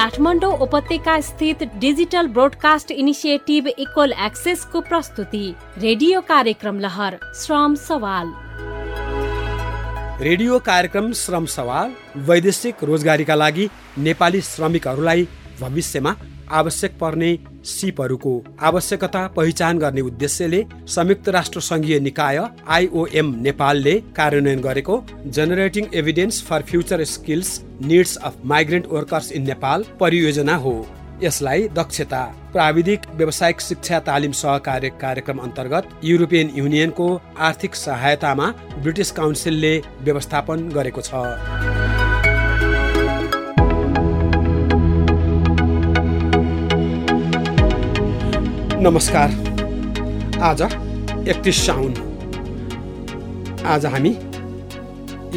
काठमाडौँ उपत्यका स्थित digital broadcast initiative equal एक्सेसको प्रस्तुति रेडियो कार्यक्रम लहर श्रम सवाल। रेडियो कार्यक्रम श्रम सवाल वैदेशिक रोजगारीका लागि नेपाली श्रमिकहरूलाई भविष्यमा आवश्यक पर्ने सिपहरूको आवश्यकता पहिचान गर्ने उद्देश्यले संयुक्त राष्ट्र सङ्घीय निकाय आइओएम नेपालले कार्यान्वयन गरेको generating evidence for future skills needs of migrant workers in Nepal परियोजना हो। यसलाई दक्षता प्राविधिक व्यावसायिक शिक्षा तालिम सहकार्य कार्यक्रम अन्तर्गत युरोपियन युनियनको आर्थिक सहायतामा ब्रिटिस काउन्सिलले व्यवस्थापन गरेको छ। नमस्कार। आज एकतिस साउन। आज हामी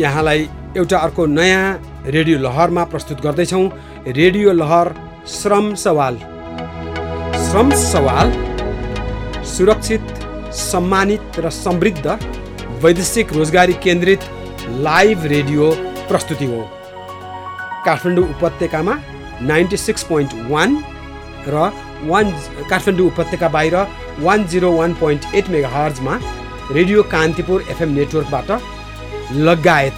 यहाँलाई एउटा अर्को नयाँ रेडियो लहरमा प्रस्तुत गर्दैछौँ। रेडियो लहर श्रम सवाल। श्रम सवाल सुरक्षित सम्मानित र समृद्ध वैदेशिक रोजगारी केन्द्रित लाइभ रेडियो प्रस्तुति हो। काठमाडौँ उपत्यकामा नाइन्टी सिक्स पोइन्ट वान र वान काठमाडौँ उपत्यका बाहिर one zero one point eight mega हर्जमा radio Kantipur FM नेटवर्कबाट लगायत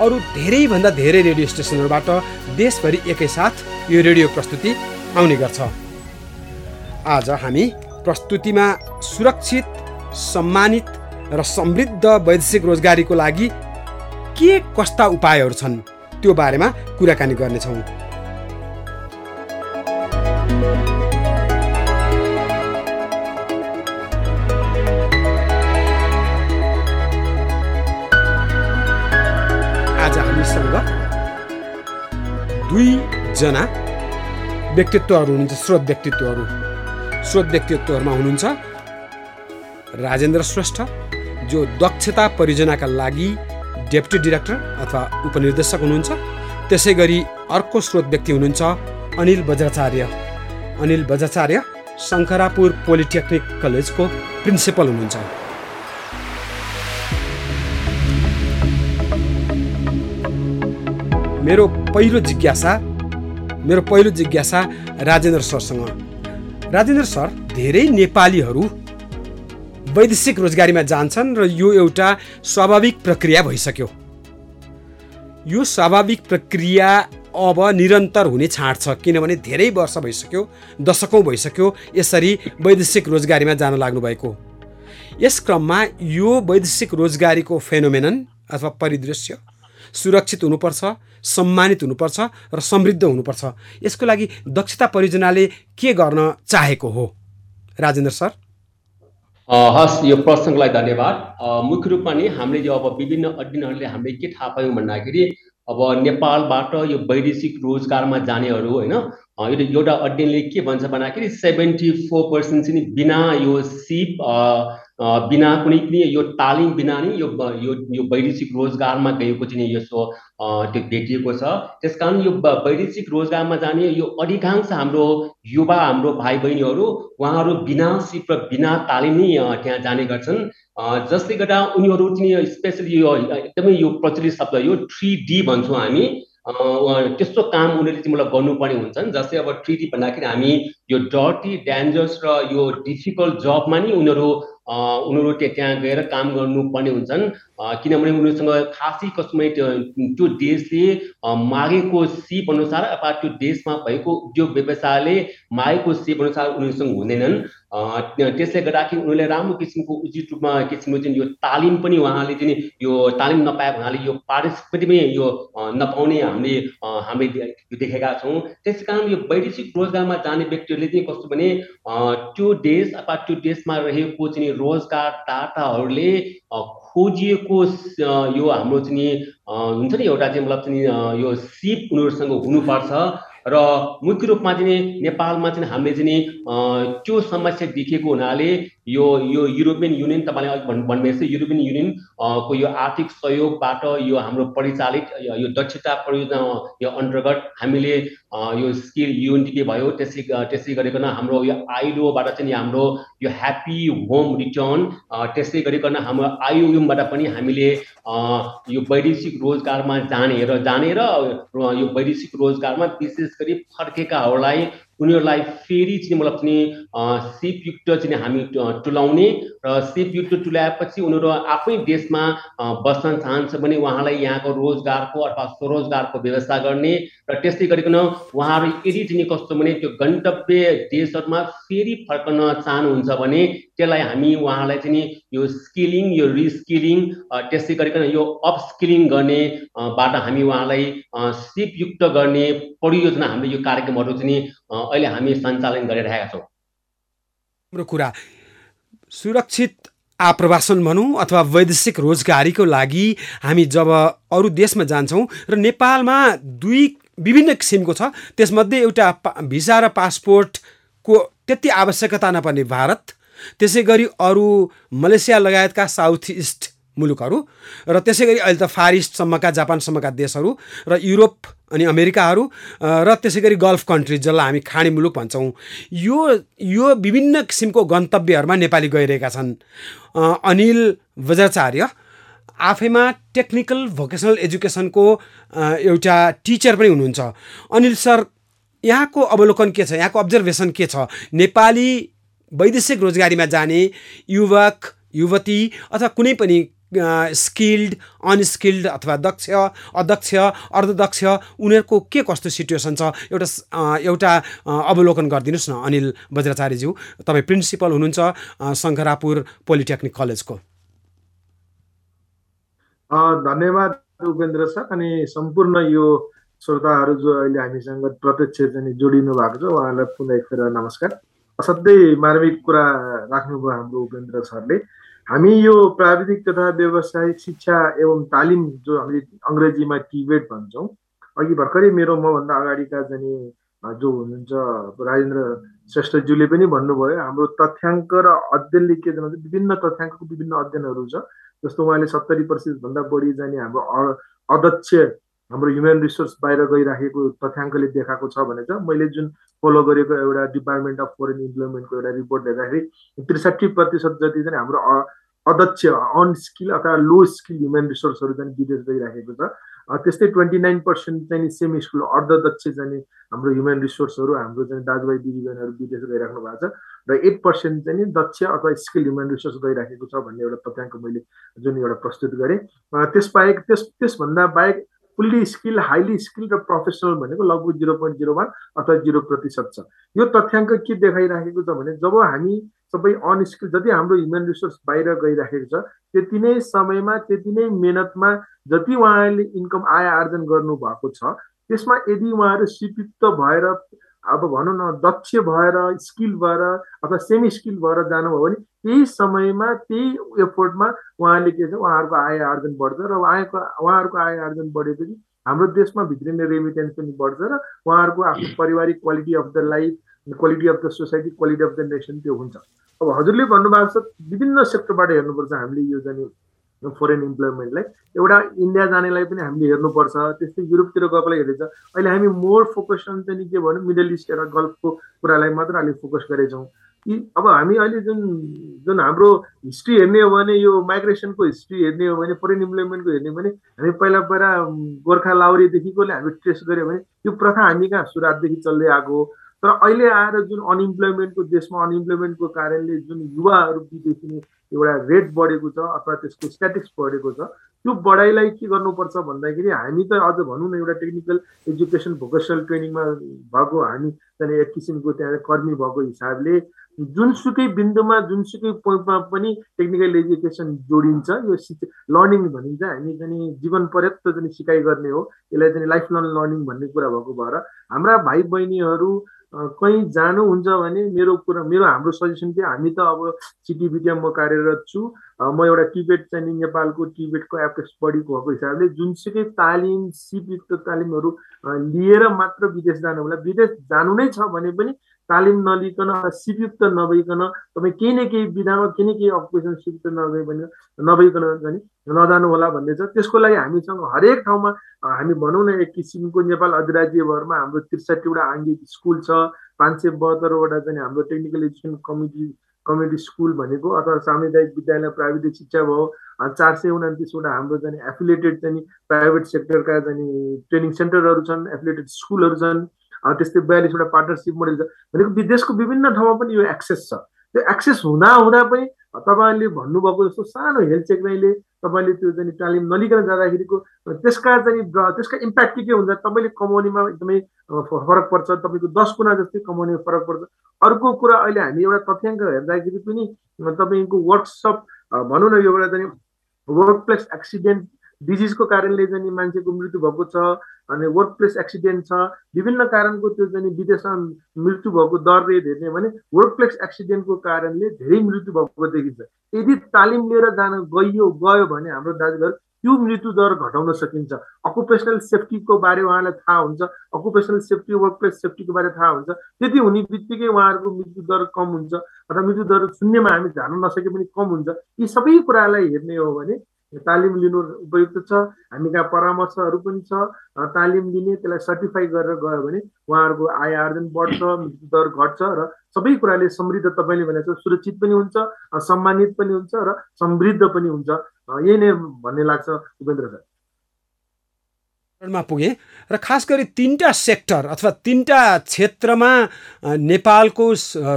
अरू धेरैभन्दा धेरै रेडियो स्टेसनहरूबाट देशभरि एकैसाथ यो रेडियो प्रस्तुति आउने गर्छ। आज हामी प्रस्तुतिमा सुरक्षित सम्मानित र समृद्ध वैदेशिक रोजगारीको लागि के कस्ता उपायहरू छन् त्यो बारेमा कुराकानी गर्नेछौँ। दुईजना व्यक्तित्वहरू हुनुहुन्छ स्रोत व्यक्तित्वहरू। स्रोत व्यक्तित्वहरूमा हुनुहुन्छ राजेन्द्र श्रेष्ठ जो दक्षता परियोजनाका लागि डेप्युटी डिरेक्टर अथवा उपनिर्देशक हुनुहुन्छ। त्यसै गरी अर्को स्रोत व्यक्ति हुनुहुन्छ अनिल बज्राचार्य। अनिल बज्राचार्य शङ्करापुर पोलिटेक्निक कलेजको प्रिन्सिपल हुनुहुन्छ। मेरो पहिलो जिज्ञासा मेरो पहिलो जिज्ञासा राजेन्द्र सरसँग। राजेन्द्र सर धेरै नेपालीहरू वैदेशिक रोजगारीमा जान्छन् र यो एउटा स्वाभाविक प्रक्रिया भइसक्यो। यो स्वाभाविक प्रक्रिया अब निरन्तर हुने छाँट छ किनभने धेरै वर्ष भइसक्यो दशकौँ भइसक्यो यसरी वैदेशिक रोजगारीमा जान लाग्नु भएको यस क्रममा यो वैदेशिक रोजगारीको फेनोमेनन अथवा परिदृश्य सुरक्षित हुनुपर्छ सम्मानित हुनुपर्छ र समृद्ध हुनुपर्छ। यसको लागि दक्षता परियोजनाले के गर्न चाहेको हो? राजेन्द्र सर। हस् यो लागि धन्यवाद। मुख्य रूपमा नि हामीले यो अब विभिन्न अध्ययनहरूले हामीले के थाहा पायौँ भन्दाखेरि अब नेपालबाट यो वैदेशिक रोजगारमा जानेहरू होइन एउटा अध्ययनले के भन्छ भन्दाखेरि सेभेन्टी फोर पर्सेन्ट चाहिँ बिना यो सिप बिना कुनै पनि यो तालिम बिना नै यो यो यो वैदेशिक रोजगारमा गएको चाहिँ यसो त्यो भेटिएको छ। त्यस कारण यो वैदेशिक रोजगारमा जाने यो अधिकांश हाम्रो युवा हाम्रो भाइ बहिनीहरू उहाँहरू बिना सिप र बिना तालिम नै त्यहाँ जाने गर्छन्। जसले गर्दा उनीहरू चाहिँ स्पेसली यो एकदमै यो प्रचलित शब्द यो थ्री डी भन्छौँ हामी। त्यस्तो काम उनीहरूले चाहिँ मलाई गर्नुपर्ने हुन्छन् जस्तै अब थ्री डी भन्दाखेरि हामी यो डर्टी डेन्जरस र यो डिफिकल्ट जबमा नि उनीहरू उनीहरू त्यहाँ गएर काम गर्नुपर्ने हुन्छन्। किनभने उनीहरूसँग खासै कसमै त्यो देशले मागेको सिप अनुसार अथवा त्यो देशमा भएको उद्योग व्यवसायले मागेको सिप अनुसार उनीहरूसँग हुँदैनन्। त्यसले गर्दाखेरि उनीहरूले राम्रो किसिमको उचित रूपमा किसिमको चाहिँ यो तालिम पनि उहाँले चाहिँ यो तालिम नपाएको हुनाले यो पार्टिसिपेटमै यो नपाउने हामीले हामीले देखेका छौँ। त्यस कारण यो वैदेशिक रोजगारमा जाने व्यक्तिहरूले चाहिँ कस्तो भने त्यो देश अथवा त्यो देशमा रहेको चाहिँ रोजगार दाताहरूले खोजिएको यो हाम्रो चाहिँ हुन्छ नि एउटा चाहिँ मतलब चाहिँ यो सिप उनीहरूसँग हुनुपर्छ। र मुख्य रूपमा चाहिँ नेपालमा चाहिँ हामीले चाहिँ त्यो समस्या देखेको हुनाले यो यो युरोपियन युनियन तपाईँले अलिक भन् भन्नुभएको युरोपियन युनियन को यो आर्थिक सहयोगबाट यो हाम्रो परिचालित यो दक्षता परियोजना यो अन्तर्गत हामीले यो स्किल युएनडिपी भयो त्यसै त्यसै गरिकन हाम्रो यो आइडोबाट चाहिँ हाम्रो यो ह्याप्पी होम रिटर्न त्यसै गरिकन हाम्रो आइओएमबाट पनि हामीले यो वैदेशिक रोजगारमा जाने र जाने र यो वैदेशिक रोजगारमा विशेष गरी फर्केकाहरूलाई उनीहरूलाई फेरि चाहिँ मतलब चाहिँ सिपयुक्त चाहिँ हामी टुलाउने र सिपयुक्त टुलाएपछि उनीहरू आफ्नै देशमा बस्न चाहन्छ भने उहाँलाई यहाँको रोजगारको अथवा स्वरोजगारको व्यवस्था गर्ने र त्यस्तै गरिकन उहाँहरू यदि चाहिँ कस्तो भने त्यो गन्तव्य देशहरूमा फेरि फर्कन चाहनुहुन्छ भने त्यसलाई हामी उहाँलाई चाहिँ यो स्किलिङ यो रिस्किलिङ त्यस्तै गरिकन यो अपस्किलिङ गर्ने बाट हामी उहाँलाई सिपयुक्त गर्ने परियोजना हामीले यो कार्यक्रमहरू चाहिँ अहिले हामी सञ्चालन गरिरहेका छौँ। हाम्रो कुरा सुरक्षित आप्रवासन भनौँ अथवा वैदेशिक रोजगारीको लागि हामी जब अरू देशमा जान्छौँ र नेपालमा दुई विभिन्न किसिमको छ त्यसमध्ये एउटा भिसा र पासपोर्टको त्यति आवश्यकता नपर्ने भारत त्यसै गरी अरू मलेसिया लगायतका साउथ इस्ट मुलुकहरू र त्यसै गरी अहिले त फार इस्टसम्मका जापानसम्मका देशहरू र युरोप अनि अमेरिकाहरू र त्यसै गरी गल्फ कन्ट्रिज जसलाई हामी खाडी मुलुक भन्छौँ। यो यो विभिन्न किसिमको गन्तव्यहरूमा नेपाली गइरहेका छन्। अनिल वज्राचार्य आफैमा टेक्निकल भोकेसनल एजुकेसनको एउटा टिचर पनि हुनुहुन्छ। अनिल सर यहाँको अवलोकन के छ? यहाँको अब्जर्भेसन के छ? नेपाली वैदेशिक रोजगारीमा जाने युवक युवती अथवा कुनै पनि स्किल्ड अनस्किल्ड अथवा दक्ष अदक्ष अर्धदक्ष उनीहरूको के कस्तो सिचुएसन छ एउटा एउटा अवलोकन गरिदिनुहोस् न अनिल बज्राचार्यज्यू। तपाईँ प्रिन्सिपल हुनुहुन्छ शङ्करापुर पोलिटेक्निक कलेजको। धन्यवाद उपेन्द्र सर अनि सम्पूर्ण यो श्रोताहरू जो अहिले हामीसँग प्रत्यक्ष जोडिनु भएको छ उहाँलाई पुनः एकखेर नमस्कार। असाध्यै मार्मिक कुरा राख्नुभयो हाम्रो उपेन्द्र सरले। हामी यो प्राविधिक तथा व्यावसायिक शिक्षा एवं तालिम जो हामीले अङ्ग्रेजीमा टिबेट भन्छौँ अघि भर्खरै मेरो मभन्दा अगाडिका जाने जो हुनुहुन्छ राजेन्द्र श्रेष्ठज्यूले पनि भन्नुभयो हाम्रो तथ्याङ्क र अध्ययनले के जान्छ विभिन्न तथ्याङ्कको विभिन्न अध्ययनहरू छ। जस्तो उहाँले सत्तरी प्रतिशतभन्दा बढी जाने हाम्रो अध्यक्ष हाम्रो ह्युमन रिसोर्स बाहिर गइराखेको तथ्याङ्कले देखाएको छ भने चाहिँ मैले जुन फलो गरेको एउटा डिपार्टमेन्ट अफ फरेन इम्प्लोइमेन्टको एउटा रिपोर्ट हेर्दाखेरि त्रिसठी प्रतिशत जति चाहिँ हाम्रो अध्यक्ष अनस्किल अथवा लो स्किल ह्युमन रिसोर्सहरू चाहिँ विदेश गइराखेको छ। त्यस्तै ट्वेन्टी नाइन पर्सेन्ट चाहिँ सेमी स्कुल अर्धदक्ष चाहिँ हाम्रो ह्युमन रिसोर्सहरू हाम्रो चाहिँ दाजुभाइ दिदीबहिनीहरू विदेश गइराख्नु भएको छ र एट पर्सेन्ट चाहिँ दक्ष अथवा स्किल ह्युमन रिसोर्स गइराखेको छ भन्ने एउटा तथ्याङ्क मैले जुन एउटा प्रस्तुत गरेँ। त्यसबाहेक त्यस त्यसभन्दा बाहेक फुल्ली स्किल हाइली स्किल र प्रोफेसनल भनेको लगभग जिरो पोइन्ट जिरो वान अथवा जिरो प्रतिशत छ। यो तथ्याङ्क के देखाइराखेको छ भने जब हामी सबै अनस्किल जति हाम्रो ह्युमन रिसोर्स बाहिर गइराखेको छ त्यति नै समयमा त्यति नै मेहनतमा जति उहाँहरूले इन्कम आय आर्जन गर्नुभएको छ त्यसमा यदि उहाँहरू सिपिक्त भएर अब भनौँ न दक्ष भएर स्किल भएर अथवा सेमी स्किल भएर जानुभयो भने त्यही समयमा त्यही एफोर्टमा उहाँले के छ उहाँहरूको आय आर्जन बढ्छ र उहाँको उहाँहरूको आय आर्जन बढेपछि हाम्रो देशमा भित्रिने रेमिटेन्स पनि बढ्छ र उहाँहरूको आफ्नो पारिवारिक quality of the life quality of the society quality of the nation त्यो हुन्छ। अब हजुरले भन्नुभएको छ विभिन्न सेक्टरबाट हेर्नुपर्छ हामीले यो जाने फरेन इम्प्लोइमेन्टलाई एउटा इन्डिया जानेलाई पनि हामीले हेर्नुपर्छ त्यस्तै युरोपतिर गएकोलाई हेरेछ अहिले हामी मोर फोकस चाहिँ के भन्यो मिडल इस्ट र गल्फको कुरालाई मात्र अहिले फोकस गरेछौँ। कि अब हामी अहिले जुन जुन हाम्रो हिस्ट्री हेर्ने हो भने यो माइग्रेसनको हिस्ट्री हेर्ने हो भने फरेन इम्प्लोइमेन्टको हेर्ने भने हामी पहिला पहिला गोर्खा लाउरीदेखिकोले हामी ट्रेस गऱ्यो भने यो प्रथा हामी कहाँ सुरुवातदेखि चल्दै आएको तर अहिले आएर जुन अनइम्प्लोइमेन्टको देशमा अनइम्प्लोइमेन्टको कारणले जुन युवाहरू विदेशी एउटा रेट बढेको छ अथवा त्यसको स्ट्याटिक्स बढेको छ त्यो बढाइलाई के गर्नुपर्छ भन्दाखेरि हामी त अझ भनौँ न एउटा टेक्निकल एजुकेसन भोकेसनल ट्रेनिङमा भएको हामी त्यहाँनिर एक किसिमको त्यहाँ कर्मी भएको हिसाबले जुनसुकै बिन्दुमा जुनसुकै पोइन्टमा पनि टेक्निकल एजुकेसन जोडिन्छ। यो लर्निङ भनिन्छ। हामी चाहिँ जीवन पर्याप्त चाहिँ सिकाइ गर्ने हो। यसलाई चाहिँ लाइफ लङ लर्निङ भन्ने कुरा भएको भएर हाम्रा भाइ बहिनीहरू कहीँ जानुहुन्छ भने मेरो कुरा मेरो हाम्रो सजेसन के हामी त अब सिटिबिटीमा म कार्यरत छु। म एउटा टिबेट चाहिँ नेपालको टिबेटको एपेक्स बडीको भएको हिसाबले जुनसुकै तालिम सिपयुक्त तालिमहरू लिएर मात्र विदेश जानु होला। विदेश जानु नै छ भने पनि तालिम नलिकन सिपयुक्त नभइकन तपाईँ केही न केही विधामा केही न केही अकुपेसन सिपयुक्त नभइ भने नभइकन जाने नजानु होला भन्ने छ। त्यसको लागि हामीसँग हरेक ठाउँमा हामी भनौँ न एक किसिमको नेपाल अधिराज्यभरमा हाम्रो त्रिसठीवटा आङ्गिक स्कुल छ पाँच सय बहत्तरवटा चाहिँ हाम्रो technical education committee community school भनेको अथवा सामुदायिक विद्यालय प्राविधिक शिक्षा भयो चार सय उनातिसवटा हाम्रो चाहिँ एफिलेटेड चाहिँ प्राइभेट सेक्टरका चाहिँ ट्रेनिङ सेन्टरहरू छन् एफिलेटेड स्कुलहरू छन्। त्यस्तै बयालिसवटा पार्टनरसिप मोडल छ। भनेको विदेशको विभिन्न ठाउँमा पनि यो एक्सेस छ। त्यो एक्सेस हुँदा हुँदा पनि तपाईँहरूले भन्नुभएको जस्तो सानो हेल्थ चेकमै तपाईँले त्यो चाहिँ तालिम नलिकन जाँदाखेरिको त्यसका चाहिँ त्यसका इम्प्याक्ट के हुन्छ तपाईँले कमाउनेमा एकदमै फरक पर्छ। तपाईँको दस गुणा जस्तै कमाउने फरक पर्छ। अर्को कुरा अहिले हामी एउटा तथ्याङ्क हेर्दाखेरि पनि तपाईँको वर्कसप भनौँ न यो एउटा चाहिँ वर्क प्लेस एक्सिडेन्ट डिजिजको कारणले चाहिँ मान्छेको मृत्यु भएको छ अनि वर्क प्लेस एक्सिडेन्ट छ। विभिन्न कारणको त्यो चाहिँ विदेशमा मृत्यु भएको दरले हेर्ने भने वर्क प्लेस एक्सिडेन्टको कारणले धेरै मृत्यु भएको देखिन्छ। यदि तालिम लिएर जान गइयो गयो भने हाम्रो दाजुभाइ त्यो मृत्यु दर घटाउन सकिन्छ। अकुपेसनल सेफ्टीको बारे उहाँलाई थाहा हुन्छ। अकुपेसनल सेफ्टी वर्क प्लेस सेफ्टीको बारे थाहा हुन्छ। त्यति हुने बित्तिकै उहाँहरूको मृत्यु दर कम हुन्छ। अथवा मृत्यु दर शून्यमा हामी जान नसके पनि कम हुन्छ। यी सबै कुरालाई हेर्ने हो भने तालिम लिनु उपयुक्त छ हामी कहाँ परामर्शहरू पनि छ तालिम लिने त्यसलाई सर्टिफाई गरेर गयो भने उहाँहरूको आय आर्जन बढ्छ दर घट्छ र सबै कुराले समृद्ध तपाईँले भने सुरक्षित पनि हुन्छ सम्मानित पनि हुन्छ र समृद्ध पनि हुन्छ। यही नै भन्ने लाग्छ उपेन्द्र सर। मा पुगेँ र खास गरी तिनवटा सेक्टर अथवा तिनवटा क्षेत्रमा नेपालको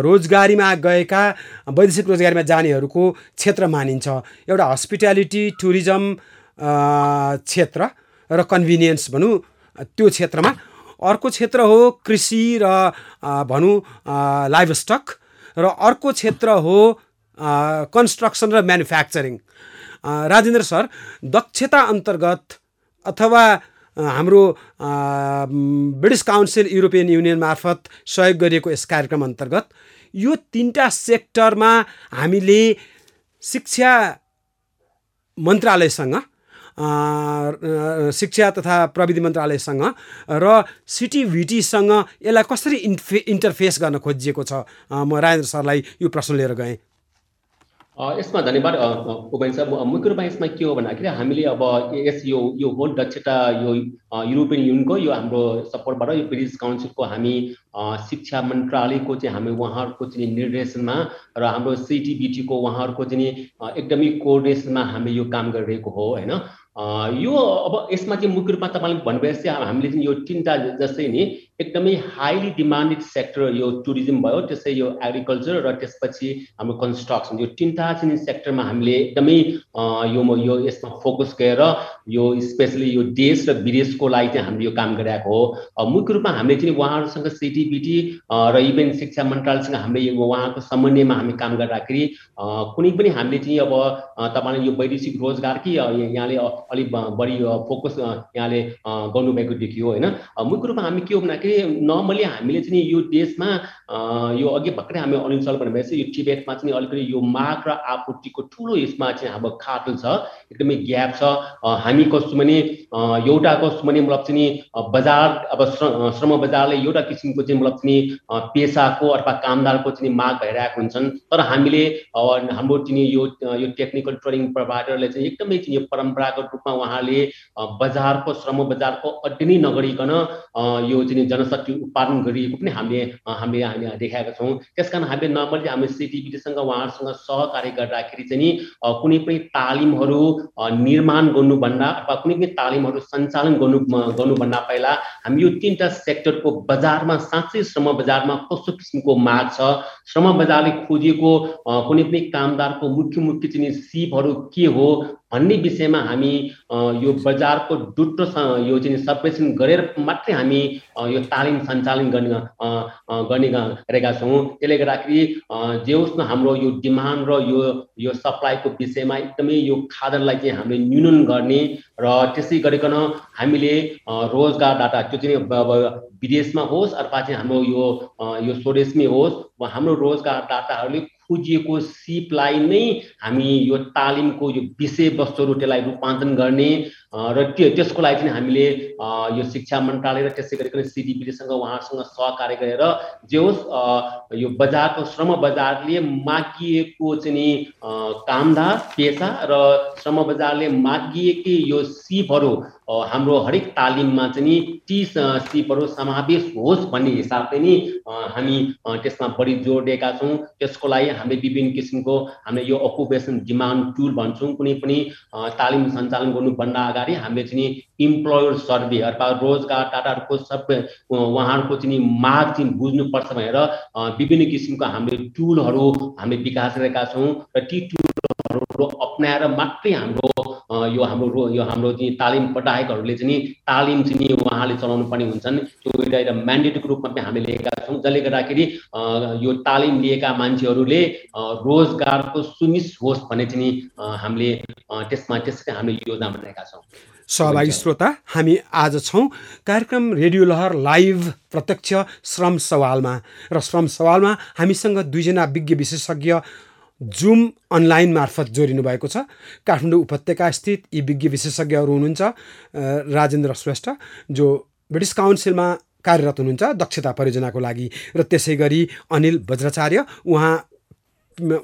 रोजगारीमा गएका वैदेशिक रोजगारीमा जानेहरूको क्षेत्र मानिन्छ। एउटा हस्पिटालिटी टुरिज्म क्षेत्र र कन्भिनियन्स भनौँ त्यो क्षेत्रमा। अर्को क्षेत्र हो कृषि र भनौँ लाइभ स्टक र अर्को क्षेत्र हो कन्स्ट्रक्सन र म्यानुफ्याक्चरिङ। राजेन्द्र सर दक्षता अन्तर्गत अथवा हाम्रो ब्रिटिस काउन्सिल युरोपियन युनियन मार्फत सहयोग गरिएको यस कार्यक्रम अन्तर्गत यो तिनवटा सेक्टरमा हामीले शिक्षा मन्त्रालयसँग शिक्षा तथा प्रविधि मन्त्रालयसँग र सिटिभिटीसँग यसलाई कसरी इन्फे इन्टरफेस गर्न खोजिएको छ म राजेन्द्र सरलाई यो प्रश्न लिएर गएँ। यसमा धन्यवाद उपेन साहब मुख्य रूपमा यसमा के हो भन्दाखेरि हामीले अब यस यो यो होल दक्षता यो युरोपियन युनियनको यो हाम्रो सपोर्टबाट यो ब्रिटिस काउन्सिलको हामी शिक्षा मन्त्रालयको चाहिँ हामी उहाँहरूको चाहिँ निर्देशनमा र हाम्रो सिटिबिटीको उहाँहरूको चाहिँ एकदमै कोअर्डिनेसनमा हामीले यो काम गरिरहेको हो होइन यो अब यसमा चाहिँ मुख्य रूपमा तपाईँले भन्नुभएपछि हामीले चाहिँ यो तिनवटा जस्तै नि एकदमै हाइली डिमान्डेड सेक्टर यो टुरिज्म भयो त्यसै यो एग्रिकल्चर र त्यसपछि हाम्रो कन्स्ट्रक्सन यो तिनवटा चाहिँ सेक्टरमा हामीले एकदमै यो यो यसमा फोकस गरेर यो स्पेसली यो देश र विदेशको लागि चाहिँ हामीले यो काम गरिरहेको हो। मुख्य रूपमा हामीले चाहिँ उहाँहरूसँग सिटिबिटी र इभेन शिक्षा मन्त्रालयसँग हामीले उहाँको समन्वयमा हामी काम गर्दाखेरि कुनै पनि हामीले चाहिँ अब तपाईँले यो वैदेशिक रोजगार कि यहाँले अलिक बढी फोकस यहाँले गर्नुभएको देखियो होइन? मुख्य रूपमा हामी के हो भन्दाखेरि नर्मली हामीले चाहिँ यो देशमा यो अघि भर्खरै हामी अनिल भन्नुभएछ यो टिबेटमा चाहिँ अलिकति यो माग र आपूर्तिको ठुलो यसमा चाहिँ हाम्रो खाटल छ एकदमै ग्याप छ। हामी कस्तो भने एउटा कस्तो भने मतलब चाहिँ बजार अब श्रम बजारले एउटा किसिमको चाहिँ मतलब चाहिँ पेसाको अथवा कामदारको चाहिँ माग भइरहेको हुन्छन्। तर हामीले हाम्रो चाहिँ यो यो टेक्निकल ट्रेनिङ प्रोभाइडरले चाहिँ एकदमै चाहिँ यो परम्परागत रूपमा उहाँले बजारको श्रम बजारको अध्ययनै नगरिकन यो चाहिँ जनशक्ति उत्पादन गरिएको पनि हामीले हामीले हामीले देखाएका छौँ। त्यस कारण हामीले नर्मली हामीले सिटिबिटीसँग उहाँहरूसँग सहकार्य गर्दाखेरि चाहिँ कुनै पनि तालिमहरू निर्माण गर्नुभन्दा अथवा कुनै पनि तालिमहरू सञ्चालन गर्नु गर्नुभन्दा पहिला हामी यो तिनवटा सेक्टरको बजारमा साँच्चै श्रम बजारमा कस्तो किसिमको माग छ? श्रम बजारले खोजिएको कुनै पनि कामदारको मुख्य मुख्य चाहिँ सिपहरू के हो? भन्ने विषयमा हामी यो बजारको डुट्टो यो चाहिँ सर्वेक्षण गरेर मात्रै हामी यो तालिम सञ्चालन गर्ने गर्ने गरेका छौँ। त्यसले गर्दाखेरि जे होस् न हाम्रो यो डिमान्ड र यो यो सप्लाईको विषयमा एकदमै यो खादरलाई चाहिँ हामीले न्यूनन गर्ने र त्यसै गरिकन हामीले रोजगार डाटा त्यो चाहिँ विदेशमा होस् अथवा चाहिँ हाम्रो यो यो स्वदेशमै होस् हाम्रो रोजगार डाटाहरूले खोजिएको सिपलाई नै हामी यो तालिमको यो विषयवस्तुहरू त्यसलाई रूपान्तरण गर्ने र त्यो त्यसको लागि चाहिँ हामीले यो शिक्षा मन्त्रालय र त्यसै गरिकन सिडिपिडीसँग उहाँसँग सहकार्य गरेर जे होस् यो बजारको श्रम बजारले मागिएको चाहिँ नि कामदार पेसा र श्रम बजारले मागिएकै यो सिपहरू हाम्रो हरेक तालिममा चाहिँ नि ती सिपहरू समावेश होस् भन्ने हिसाबले नि हामी त्यसमा बढी जोड दिएका छौँ। त्यसको लागि हामीले विभिन्न किसिमको हामीले यो अकुपेसन डिमान्ड टुल भन्छौँ। कुनै पनि तालिम सञ्चालन गर्नुभन्दा अगाडि हामीले चाहिँ इम्प्लोयर सर्भे अथवा रोजगार टाटाहरूको सबै उहाँहरूको चाहिँ माग चाहिँ बुझ्नुपर्छ भनेर विभिन्न किसिमको हामीले टुलहरू हामीले विकास गरेका छौँ। र ती टुलहरू अप्नाएर मात्रै हाम्रो यो हाम्रो यो हाम्रो चाहिँ तालिम पढाएकहरूले चाहिँ तालिम चाहिँ उहाँले चलाउनु पर्ने हुन्छन्। त्यो एउटा म्यान्डेटको रूपमा पनि हामीले लिएका छौँ जसले गर्दाखेरि यो तालिम लिएका मान्छेहरूले रोजगारको सुनिश्चित होस् भन्ने चाहिँ हामीले त्यसमा त्यसकै हामीले योजना बनाएका छौँ। सहभागी श्रोता हामी आज छौँ कार्यक्रम रेडियो लहर लाइभ प्रत्यक्ष श्रम सवालमा। र श्रम सवालमा हामीसँग दुईजना विज्ञ विशेषज्ञ जुम अनलाइन मार्फत जोडिनु भएको छ। काठमाडौँ उपत्यका स्थित यी विज्ञ विशेषज्ञहरू हुनुहुन्छ राजेन्द्र श्रेष्ठ जो ब्रिटिस काउन्सिलमा कार्यरत हुनुहुन्छ दक्षता परियोजनाको लागि र त्यसै गरी अनिल वज्राचार्य उहाँ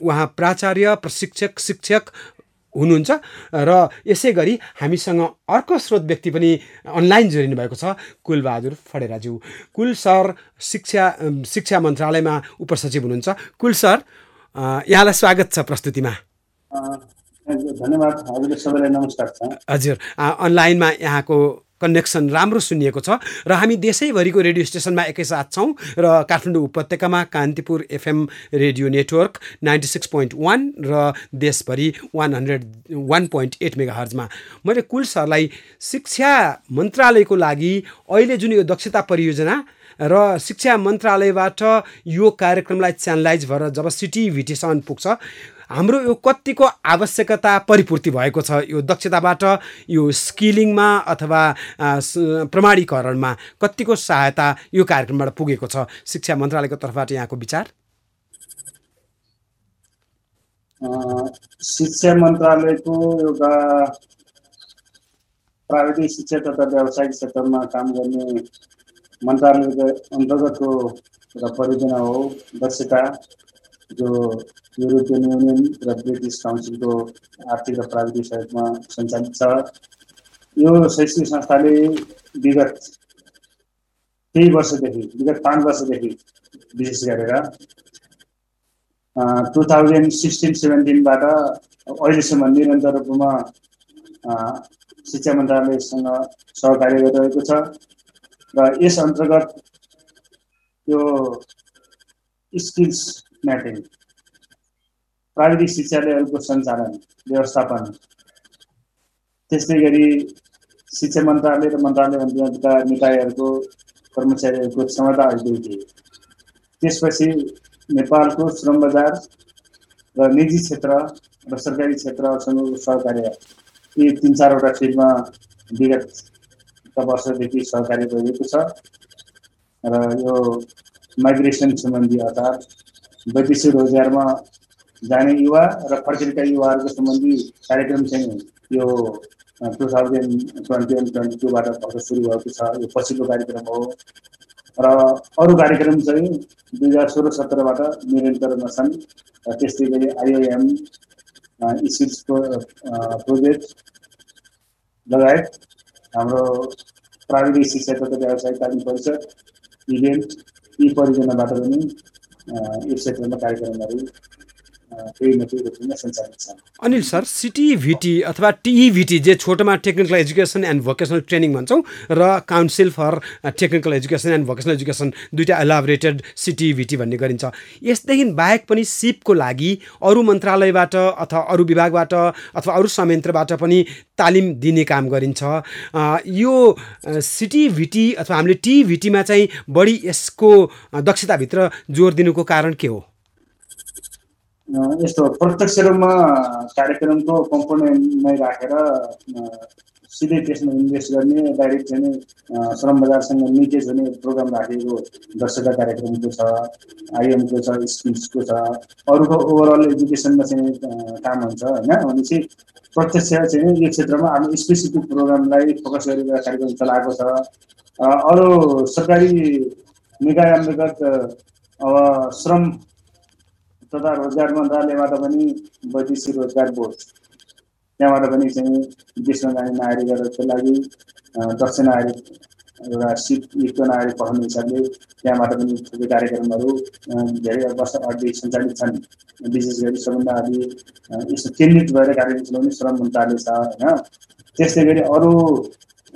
उहाँ प्राचार्य प्रशिक्षक शिक्षक हुनुहुन्छ र यसै गरी हामीसँग अर्को स्रोत व्यक्ति पनि अनलाइन जोडिनु भएको छ कुलबहादुर फडेराज्यू कुल सर शिक्षा शिक्षा मन्त्रालयमा उपसचिव हुनुहुन्छ। कुल सर यहाँलाई स्वागत छ प्रस्तुतिमा धन्यवाद सबैलाई नमस्कार छ हजुर अनलाइनमा यहाँको कनेक्सन राम्रो सुनिएको छ र हामी देशैभरिको रेडियो स्टेसनमा एकैसाथ छौँ र काठमाडौँ उपत्यकामा Kantipur FM radio network ninety six point one र देशभरि one hundred one point eight mega हर्जमा मैले कुल सरलाई शिक्षा मन्त्रालयको लागि अहिले जुन यो दक्षता परियोजना र शिक्षा मन्त्रालयबाट यो कार्यक्रमलाई च्यानलाइज भएर जब सिटिभिटीसम्म पुग्छ हाम्रो यो कतिको आवश्यकता परिपूर्ति भएको छ यो दक्षताबाट यो स्किलिङमा अथवा प्रमाणीकरणमा कतिको सहायता यो कार्यक्रमबाट पुगेको छ? शिक्षा मन्त्रालयको तर्फबाट यहाँको विचार? शिक्षा मन्त्रालयको एउटा प्राविधिक शिक्षा तथा व्यावसायिक क्षेत्रमा काम गर्ने मन्त्रालयको अन्तर्गतको एउटा परियोजना हो दक्षता जो युरोपियन युनियन र ब्रिटिस काउन्सिलको आर्थिक र प्राविधिक सहयोगमा सञ्चालित छ। यो शैक्षिक संस्थाले विगत केही वर्षदेखि विगत पाँच वर्षदेखि विशेष गरेर टु थाउजन्ड सिक्सटिन सेभेन्टिनबाट अहिलेसम्म निरन्तर रूपमा शिक्षा मन्त्रालयसँग सहकार्य गरिरहेको छ। र यस अन्तर्गत यो स्किल्स म्यापिङ प्राविधिक शिक्षालयहरूको सञ्चालन व्यवस्थापन त्यस्तै गरी शिक्षा मन्त्रालय र मन्त्रालय अन्तर्गतका निकायहरूको कर्मचारीहरूको क्षमता अभिवृद्धि त्यसपछि नेपालको श्रम बजार र निजी क्षेत्र र सरकारी क्षेत्रहरूसँगको सहकार्य। यी तिन चारवटा फिल्डमा विगत वर्षदेखि सहकार्य गरिएको छ र यो माइग्रेसन सम्बन्धी अर्थात् वैदेशिक रोजगारमा जाने युवा र फर्किएका युवाहरूको सम्बन्धी कार्यक्रम चाहिँ यो two thousand twenty one twenty टूबाट भर्खर सुरु भएको छ यो पछिल्लो कार्यक्रम हो। र अरू कार्यक्रम चाहिँ दुई हजार सोह्र सत्रबाट निरन्तरमा छन् र त्यस्तै गरी आइओएम इसिड्सको प्रोजेक्ट लगायत हाम्रो प्राविधिक तथा व्यावसायिक तालिम परिषद इभेन्ट यी परियोजनाबाट पनि यो क्षेत्रमा कार्यक्रमहरू अनिल सर सिटिभिटी अथवा टिइभिटी जे छोटोमा technical education and vocational training भन्छौँ र council for technical education and vocational education दुइटा एलाबोरेटेड सिटिभिटी भन्ने गरिन्छ। यसदेखि बाहेक पनि सिपको लागि अरू मन्त्रालयबाट अथवा अरू विभागबाट अथवा अरू संयन्त्रबाट पनि तालिम दिने काम गरिन्छ। यो सिटिभिटी अथवा हामीले टिभिटीमा चाहिँ बढी यसको दक्षताभित्र जोड दिनुको कारण के हो? यस्तो प्रत्यक्ष रूपमा कार्यक्रमको कम्पोनेन्ट नै राखेर सिधै त्यसमा इन्भेस्ट गर्ने डाइरेक्ट चाहिँ श्रम बजारसँग लिङ्केज हुने प्रोग्राम राखेको दक्षता कार्यक्रमको छ आइएमको छ स्किल्सको छ अरूको ओभरअल एजुकेसनमा चाहिँ काम हुन्छ होइन भनेपछि प्रत्यक्ष चाहिँ यो क्षेत्रमा अब स्पेसिफिक प्रोग्रामलाई फोकस गरेर कार्यक्रम चलाएको छ अरू सरकारी निकाय अन्तर्गत अब श्रम तथा रोजगार मन्त्रालयबाट पनि वैदेशिक रोजगार बोर्ड त्यहाँबाट पनि चाहिँ विदेशमा जाने नागरिकहरूको लागि दक्ष नागरिक एउटा सिपयुक्त नागरिक पठाउने हिसाबले त्यहाँबाट पनि थुप्रै कार्यक्रमहरू धेरै वर्ष अघि सञ्चालित छन्। विशेष गरी सबभन्दा अघि यसो केन्द्रित भएर कार्यक्रम चलाउने श्रम मन्त्रालय छ होइन। त्यस्तै गरी अरू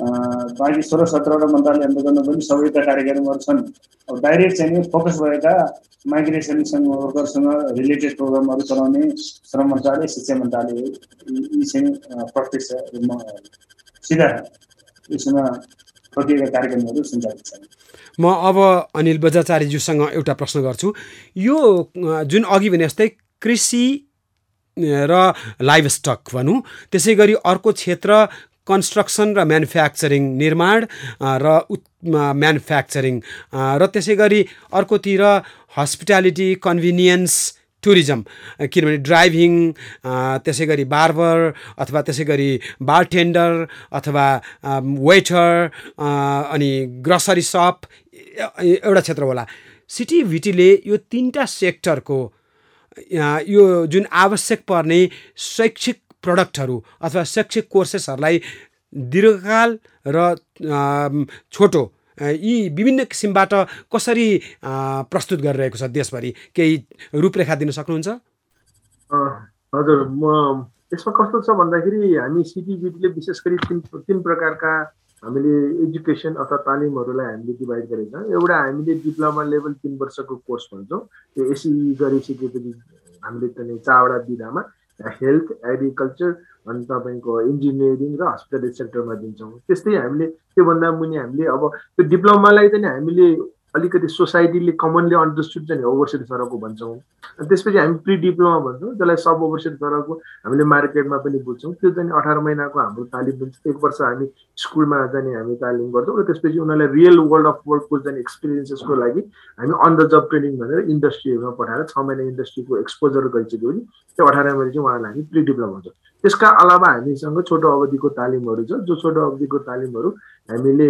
बाँकी सोह्र सत्रवटा मन्त्रालय अन्तर्गतमा पनि सबैका कार्यक्रमहरू छन् अब डाइरेक्ट चाहिँ फोकस भएका माइग्रेसनसँग वर्करसँग रिलेटेड प्रोग्रामहरू चलाउने श्रम मन्त्रालय शिक्षा मन्त्रालय यी चाहिँ प्रत्यक्ष रूपमा सिधा यसमा प्रतियोगिता कार्यक्रमहरू सञ्चालित छन्। म अब अनिल बजाचार्यज्यूसँग एउटा प्रश्न गर्छु। यो जुन अघि भने जस्तै कृषि र लाइभ स्टक भनौँ त्यसै गरी अर्को क्षेत्र कन्स्ट्रक्सन र म्यानुफ्याक्चरिङ निर्माण र म्यानुफ्याक्चरिङ र त्यसै गरी अर्कोतिर हस्पिटालिटी कन्भिनियन्स टुरिज्म किनभने ड्राइभिङ त्यसै गरी बार्बर अथवा त्यसै गरी बारटेन्डर अथवा वेटर अनि ग्रसरी सप एउटा क्षेत्र होला। सिटी भिटीले यो तिनवटा सेक्टरको यो जुन आवश्यक पर्ने शैक्षिक प्रडक्टहरू अथवा शैक्षिक कोर्सेसहरूलाई दीर्घकाल र छोटो यी विभिन्न किसिमबाट कसरी प्रस्तुत गरिरहेको छ देशभरि? केही रूपरेखा दिन सक्नुहुन्छ? हजुर म यसमा कस्तो छ भन्दाखेरि हामी सिटिबिटीले विशेष गरी तिन तिन प्रकारका हामीले एजुकेसन अथवा तालिमहरूलाई हामीले डिभाइड गरेका छौँ। एउटा हामीले डिप्लोमा लेभल तिन वर्षको कोर्स भन्छौँ। त्यो एसी गरिसकेपछि हामीले चाहिँ चारवटा विधामा हेल्थ एग्रिकल्चर अनि तपाईँको इन्जिनियरिङ र हस्पिटल सेक्टरमा दिन्छौँ। त्यस्तै हामीले त्योभन्दा मुनि हामीले अब त्यो डिप्लोमालाई चाहिँ हामीले अलिकति सोसाइटीले कमनली अन्डरस्टुड चाहिँ ओभरसिड सरको भन्छौँ। अनि त्यसपछि हामी प्रि डिप्लोमा भन्छौँ जसलाई सब ओभरसिड सरको हामीले मार्केटमा पनि बुझ्छौँ। त्यो चाहिँ अठार महिनाको हाम्रो तालिम हुन्छ। एक वर्ष हामी स्कुलमा जाने हामी तालिम गर्छौँ र त्यसपछि उनीहरूलाई रियल वर्ल्ड अफ वर्ल्डको जाने एक्सपिरियन्सेसको लागि हामी अन द जब ट्रेनिङ भनेर इन्डस्ट्रीहरूमा पठाएर छ महिना इन्डस्ट्रीको एक्सपोजर गरिसक्यो भने त्यो अठार महिना चाहिँ उहाँहरूलाई हामी प्रि डिप्लोमा भन्छौँ। त्यसका अलावा हामीसँग छोटो अवधिको तालिमहरू छ जो छोटो अवधिको तालिमहरू हामीले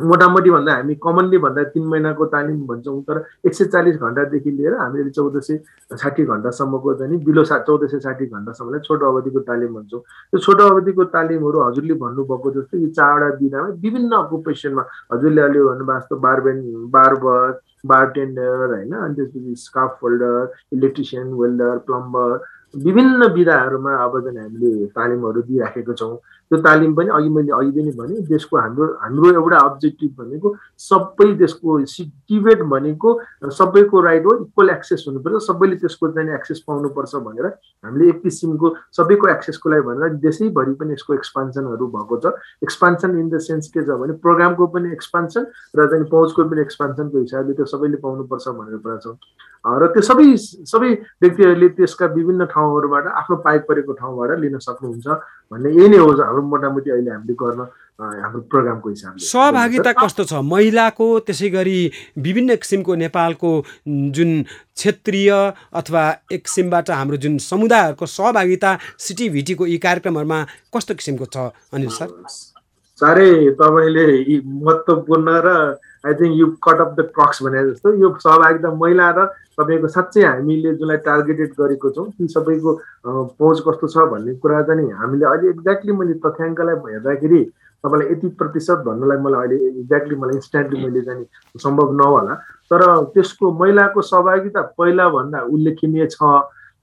मोटामोटी भन्दा हामी कमनली भन्दा तिन महिनाको तालिम भन्छौँ तर एक सय चालिस घन्टादेखि लिएर हामीले चौध सय साठी घन्टासम्मको चाहिँ बिलो सा चौध सय साठी घन्टासम्मलाई छोटो अवधिको तालिम भन्छौँ। त्यो छोटो अवधिको तालिमहरू हजुरले भन्नुभएको जस्तो यी चारवटा विधामा विभिन्न अकुपेसनमा हजुरले अलि भन्नुभएको जस्तो बारबेन बार्बर बारटेन्डर होइन अनि त्यसपछि scaffolder electrician welder plumber विभिन्न विधाहरूमा अब चाहिँ हामीले तालिमहरू दिइराखेको छौँ। त्यो तालिम पनि अघि मैले अघि पनि भने देशको हाम्रो हाम्रो एउटा अब्जेक्टिभ भनेको सबै देशको टिबेट भनेको सबैको राइट हो इक्वल एक्सेस हुनुपर्छ सबैले त्यसको चाहिँ एक्सेस पाउनुपर्छ भनेर हामीले एक किसिमको सबैको एक्सेसको लागि भनेर देशैभरि पनि यसको एक्सपान्सनहरू भएको छ। एक्सपान्सन इन द सेन्स के छ भने प्रोग्रामको पनि एक्सपान्सन र चाहिँ पहुँचको पनि एक्सपान्सनको हिसाबले त्यो सबैले पाउनुपर्छ भनेर कुरा छ। र त्यो सबै सबै व्यक्तिहरूले त्यसका विभिन्न ठाउँहरूबाट आफ्नो पाइप परेको ठाउँबाट लिन सक्नुहुन्छ भन्ने यही नै हो हाम्रो मोटामोटी अहिले हामीले गर्न हाम्रो प्रोग्रामको हिसाबले। सहभागिता कस्तो छ? महिलाको त्यसै गरी विभिन्न किसिमको नेपालको जुन क्षेत्रीय अथवा एक किसिमबाट हाम्रो जुन समुदायहरूको सहभागिता सिटिभिटीको यी कार्यक्रमहरूमा कस्तो किसिमको छ अनिल सर? साह्रै तपाईँले महत्त्वपूर्ण र I think you cut off the crux भने जस्तो यो सहभागिता महिला र तपाईँको साँच्चै हामीले जसलाई टार्गेटेड गरेको छौँ ती सबैको पहुँच कस्तो छ भन्ने कुरा चाहिँ हामीले अहिले एक्ज्याक्टली मैले तथ्याङ्कलाई हेर्दाखेरि तपाईँलाई यति प्रतिशत भन्नलाई मलाई अहिले एक्ज्याक्टली मलाई इन्स्ट्यान्टली मैले चाहिँ सम्भव नहोला। तर त्यसको महिलाको सहभागिता पहिलाभन्दा उल्लेखनीय छ।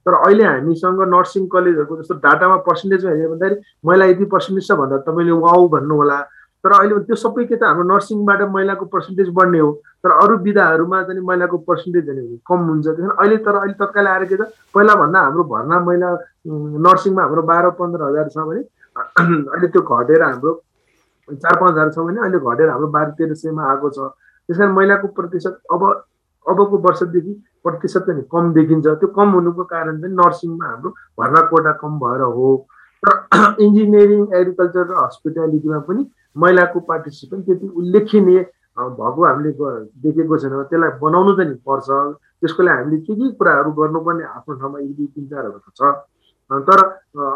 तर अहिले हामीसँग नर्सिङ कलेजहरूको जस्तो डाटामा पर्सेन्टेज हेऱ्यो भन्दाखेरि महिला यति पर्सेन्टेज छ भन्दा तपाईँले वाउ भन्नु होला तर अहिले त्यो सबै के त हाम्रो नर्सिङबाट महिलाको पर्सेन्टेज बढ्ने हो तर अरू विधाहरूमा चाहिँ महिलाको पर्सेन्टेज कम हुन्छ। त्यस अहिले तर अहिले तत्काल आएर के छ पहिलाभन्दा हाम्रो भर्ना महिला नर्सिङमा हाम्रो बाह्र पन्ध्र हजार छ भने अहिले त्यो घटेर हाम्रो चार पाँच हजार छ भने अहिले घटेर हाम्रो बाह्र तेह्र सयमा आएको छ। त्यस कारण महिलाको प्रतिशत अब अबको वर्षदेखि प्रतिशत चाहिँ कम देखिन्छ। त्यो कम हुनुको कारण चाहिँ नर्सिङमा हाम्रो भर्ना कोटा कम भएर हो। तर इन्जिनियरिङ एग्रिकल्चर र हस्पिटालिटीमा पनि महिलाको पार्टिसिपेन्ट त्यति उल्लेखनीय भएको हामीले देखेको छैन। त्यसलाई बनाउनु चाहिँ पर्छ। त्यसको लागि हामीले के के कुराहरू गर्नुपर्ने आफ्नो ठाउँमा एक दुई तिन चारहरू छ। तर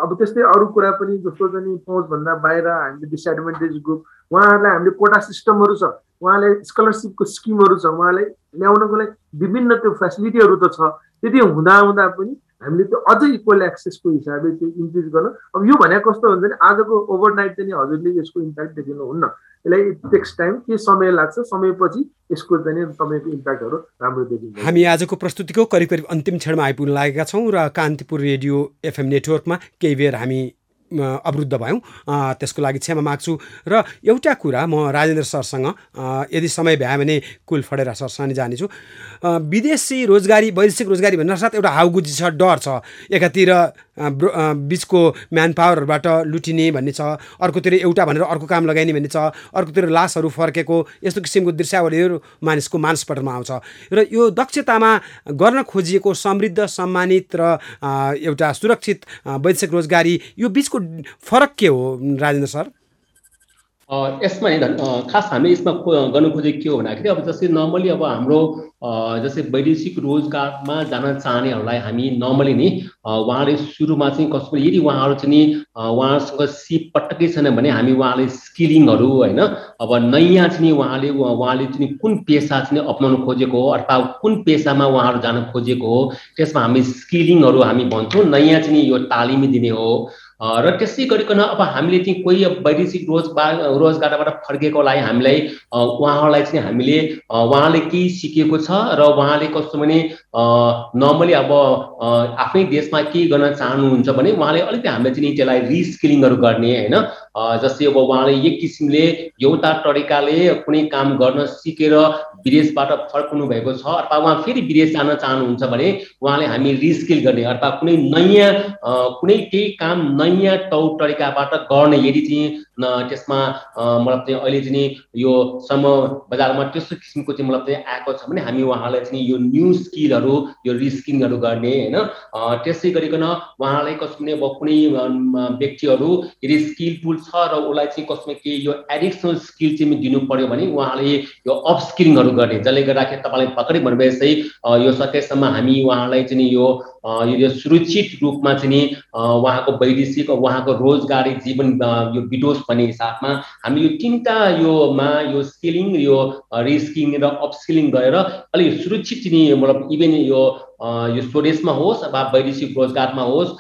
अब त्यस्तै अरू कुरा पनि जस्तो चाहिँ पहुँचभन्दा बाहिर हामीले डिसएडभान्टेज ग्रुप उहाँहरूलाई हामीले कोटा सिस्टमहरू छ उहाँलाई स्कलरसिपको स्किमहरू छ उहाँलाई ल्याउनको लागि विभिन्न त्यो फेसिलिटीहरू त छ। त्यति हुँदा हुँदा पनि हामीले त्यो अझै इक्वल एक्सेसको हिसाबले चाहिँ इन्क्रिज गर्न। अब यो भने कस्तो हुन्छ भने आजको ओभरनाइट चाहिँ हजुरले यसको इम्प्याक्ट देखिनुहुन्न। यसलाई टेक्स टाइम के समय लाग्छ समयपछि यसको चाहिँ तपाईँको इम्प्याक्टहरू राम्रो देखिन्छ। हामी आजको प्रस्तुतिको करिब करिब अन्तिम क्षणमा आइपुग्न लागेका छौँ र कान्तिपुर रेडियो एफएम नेटवर्कमा केही बेर हामी अवरुद्ध भयौँ। त्यसको लागि क्षमा माग्छु। र एउटा कुरा म राजेन्द्र सरसँग यदि समय भ्यायो भने कुल फडेरा सरसँग जानेछु। विदेशी रोजगारी वैदेशिक रोजगारी भन्नासाथ साथ एउटा हाउगुजी छ डर छ। एकातिर बिचको म्यान पावरहरूबाट लुटिने भन्ने छ। अर्कोतिर एउटा भनेर अर्को काम लगाइने भन्ने छ। अर्कोतिर लासहरू फर्केको यस्तो किसिमको दृश्यावलीहरू मानिसको मानसपटलमा आउँछ। र यो दक्षतामा गर्न खोजिएको समृद्ध सम्मानित र एउटा सुरक्षित वैदेशिक रोजगारी यो बिचको फरक के हो राजेन्द्र सर? यसमा नि खास हामी यसमा गर्नु खोजेको के हो भन्दाखेरि अब जस्तै नर्मली अब हाम्रो जस्तै वैदेशिक रोजगारमा जान चाहनेहरूलाई हामी नर्मली नि उहाँले सुरुमा चाहिँ कस्तो यदि उहाँहरू चाहिँ नि उहाँहरूसँग सिप पटक्कै छैन भने हामी उहाँले स्किलिङहरू होइन अब नयाँ चाहिँ उहाँले उहाँले चाहिँ कुन पेसा चाहिँ अप्नाउनु खोजेको हो अथवा कुन पेसामा उहाँहरू जान खोजेको हो त्यसमा हामी स्किलिङहरू हामी भन्छौँ नयाँ चाहिँ यो तालिम दिने हो। र त्यसै गरिकन अब हामीले चाहिँ कोही वैदेशिक रोजगार रोजगारबाट फर्केकोलाई हामीलाई उहाँहरूलाई चाहिँ हामीले उहाँले केही सिकेको छ र उहाँले कस्तो भने नर्मली अब आफ्नै देशमा के गर्न चाहनुहुन्छ भने उहाँले अलिकति हामीले चाहिँ त्यसलाई रिस्किलिङहरू गर्ने होइन? जस्तै अब उहाँले एक किसिमले एउटा तरिकाले कुनै काम गर्न सिकेर विदेशबाट फर्कनु भएको छ अथवा उहाँ फेरि विदेश जान चाहनुहुन्छ भने उहाँले हामी रिस्किल गर्ने अथवा कुनै नयाँ कुनै केही काम नयाँ तौ तरिकाबाट गर्ने यदि चाहिँ त्यसमा मतलब चाहिँ अहिले चाहिँ यो सम बजारमा त्यस्तो किसिमको चाहिँ मतलब चाहिँ आएको छ भने हामी उहाँलाई चाहिँ यो न्यू स्किलहरू यो रिस्किङहरू गर्ने होइन? त्यसै गरिकन उहाँलाई कसो भने अब कुनै व्यक्तिहरू यदि स्किलफुल छ र उसलाई चाहिँ कसमा के यो एडिसनल स्किल चाहिँ दिनु पर्यो भने उहाँले यो अपस्किलिङहरू गर्ने। जसले गर्दाखेरि तपाईँले भर्खरै भन्नुभयो जस्तै यो सकेसम्म हामी उहाँलाई चाहिँ यो यो सुरक्षित रूपमा चाहिँ उहाँको वैदेशिक उहाँको रोजगारी जीवन यो बिटोस् भन्ने हिसाबमा हामी यो तिनवटा योमा यो स्किलिङ यो रिस्किङ र अपस्किलिङ गरेर अलिक सुरक्षित चाहिँ मतलब इभेन यो यो स्वदेशमा होस् वा वैदेशिक रोजगारमा होस्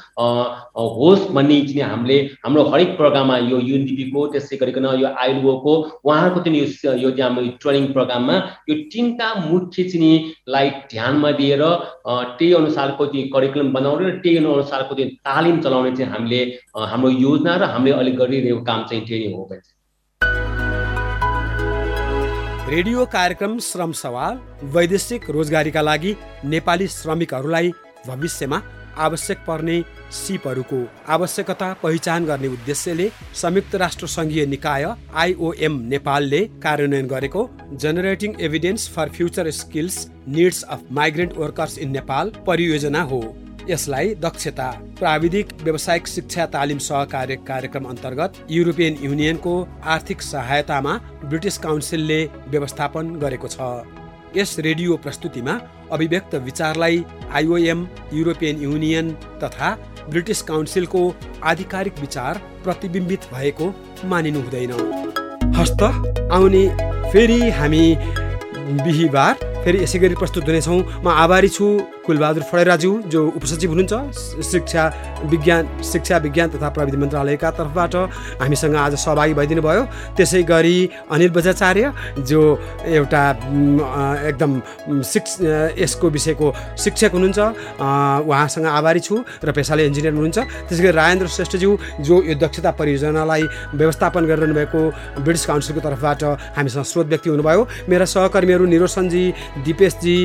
होस् भन्ने चाहिँ हामीले हाम्रो हरेक प्रोग्राममा यो युएनडिपीको त्यसै गरिकन यो आइलओको उहाँहरूको चाहिँ यो यो चाहिँ हाम्रो ट्रेनिङ प्रोग्राममा यो तिनवटा मुख्य चिनीलाई ध्यानमा दिएर त्यही अनुसारको चाहिँ करिकुलम बनाउने र त्यही अनुसारको चाहिँ तालिम चलाउने चाहिँ हामीले हाम्रो योजना र हामीले अहिले गरिरहेको काम चाहिँ त्यही हो रेडियो कार्यक्रम श्रम सवाल वैदेशिक रोजगारीका लागि नेपाली श्रमिकहरूलाई भविष्यमा आवश्यक पर्ने सिपहरूको आवश्यकता पहिचान गर्ने उद्देश्यले संयुक्त राष्ट्र सङ्घीय निकाय आइओएम नेपालले कार्यान्वयन गरेको generating evidence for future skills needs of migrant workers in Nepal परियोजना हो। यसलाई दक्षता प्राविधिक व्यावसायिक शिक्षा तालिम सहकार्य कार्यक्रम अन्तर्गत युरोपियन युनियनको आर्थिक सहायतामा ब्रिटिस काउन्सिलले व्यवस्थापन गरेको छ। यस रेडियो प्रस्तुतिमा अभिव्यक्त विचारलाई आइओएम युरोपियन युनियन तथा ब्रिटिस काउन्सिलको आधिकारिक विचार प्रतिबिम्बित भएको मानिनु हुँदैन हस्त आउने फेरि हामी बिहिबार फेरि यसै गरी प्रस्तुत हुनेछौँ। म आभारी छु। कुलबहादुर फडेराज्यू जो उपसचिव हुनुहुन्छ शिक्षा विज्ञान शिक्षा विज्ञान तथा प्रविधि मन्त्रालयका तर्फबाट हामीसँग आज सहभागी भइदिनु भयो त्यसै गरी अनिल बजाचार्य जो एउटा एकदम शिक्ष यसको विषयको शिक्षक हुनुहुन्छ उहाँसँग आभारी छु र पेसाले इन्जिनियर हुनुहुन्छ। त्यसै गरी राजेन्द्र श्रेष्ठज्यू जो यो दक्षता परियोजनालाई व्यवस्थापन गरिरहनु भएको ब्रिटिस काउन्सिलको तर्फबाट हामीसँग स्रोत व्यक्ति हुनुभयो। मेरा सहकर्मीहरू निरोसनजी दिपेशजी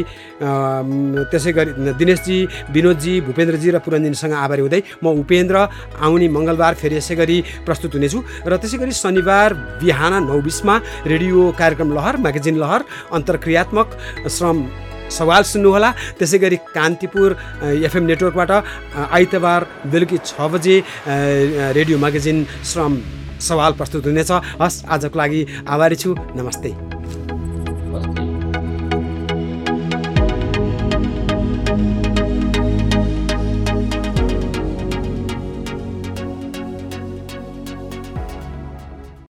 त्यसै गरी दिनेशजी विनोदजी भूपेन्द्रजी र पुरञ्जिनीसँग आभारी हुँदै म उपेन्द्र आउने मङ्गलबार फेरि यसै गरी प्रस्तुत हुनेछु र त्यसै गरी शनिबार बिहान नौ बिसमा रेडियो कार्यक्रम लहर म्यागजिन लहर अन्तर्क्रियात्मक श्रम सवाल सुन्नुहोला। त्यसै गरी कान्तिपुर एफएम नेटवर्कबाट आइतबार बेलुकी छ बजे रेडियो म्यागजिन श्रम सवाल प्रस्तुत हुनेछ। हस् आजको लागि आभारी छु। नमस्ते।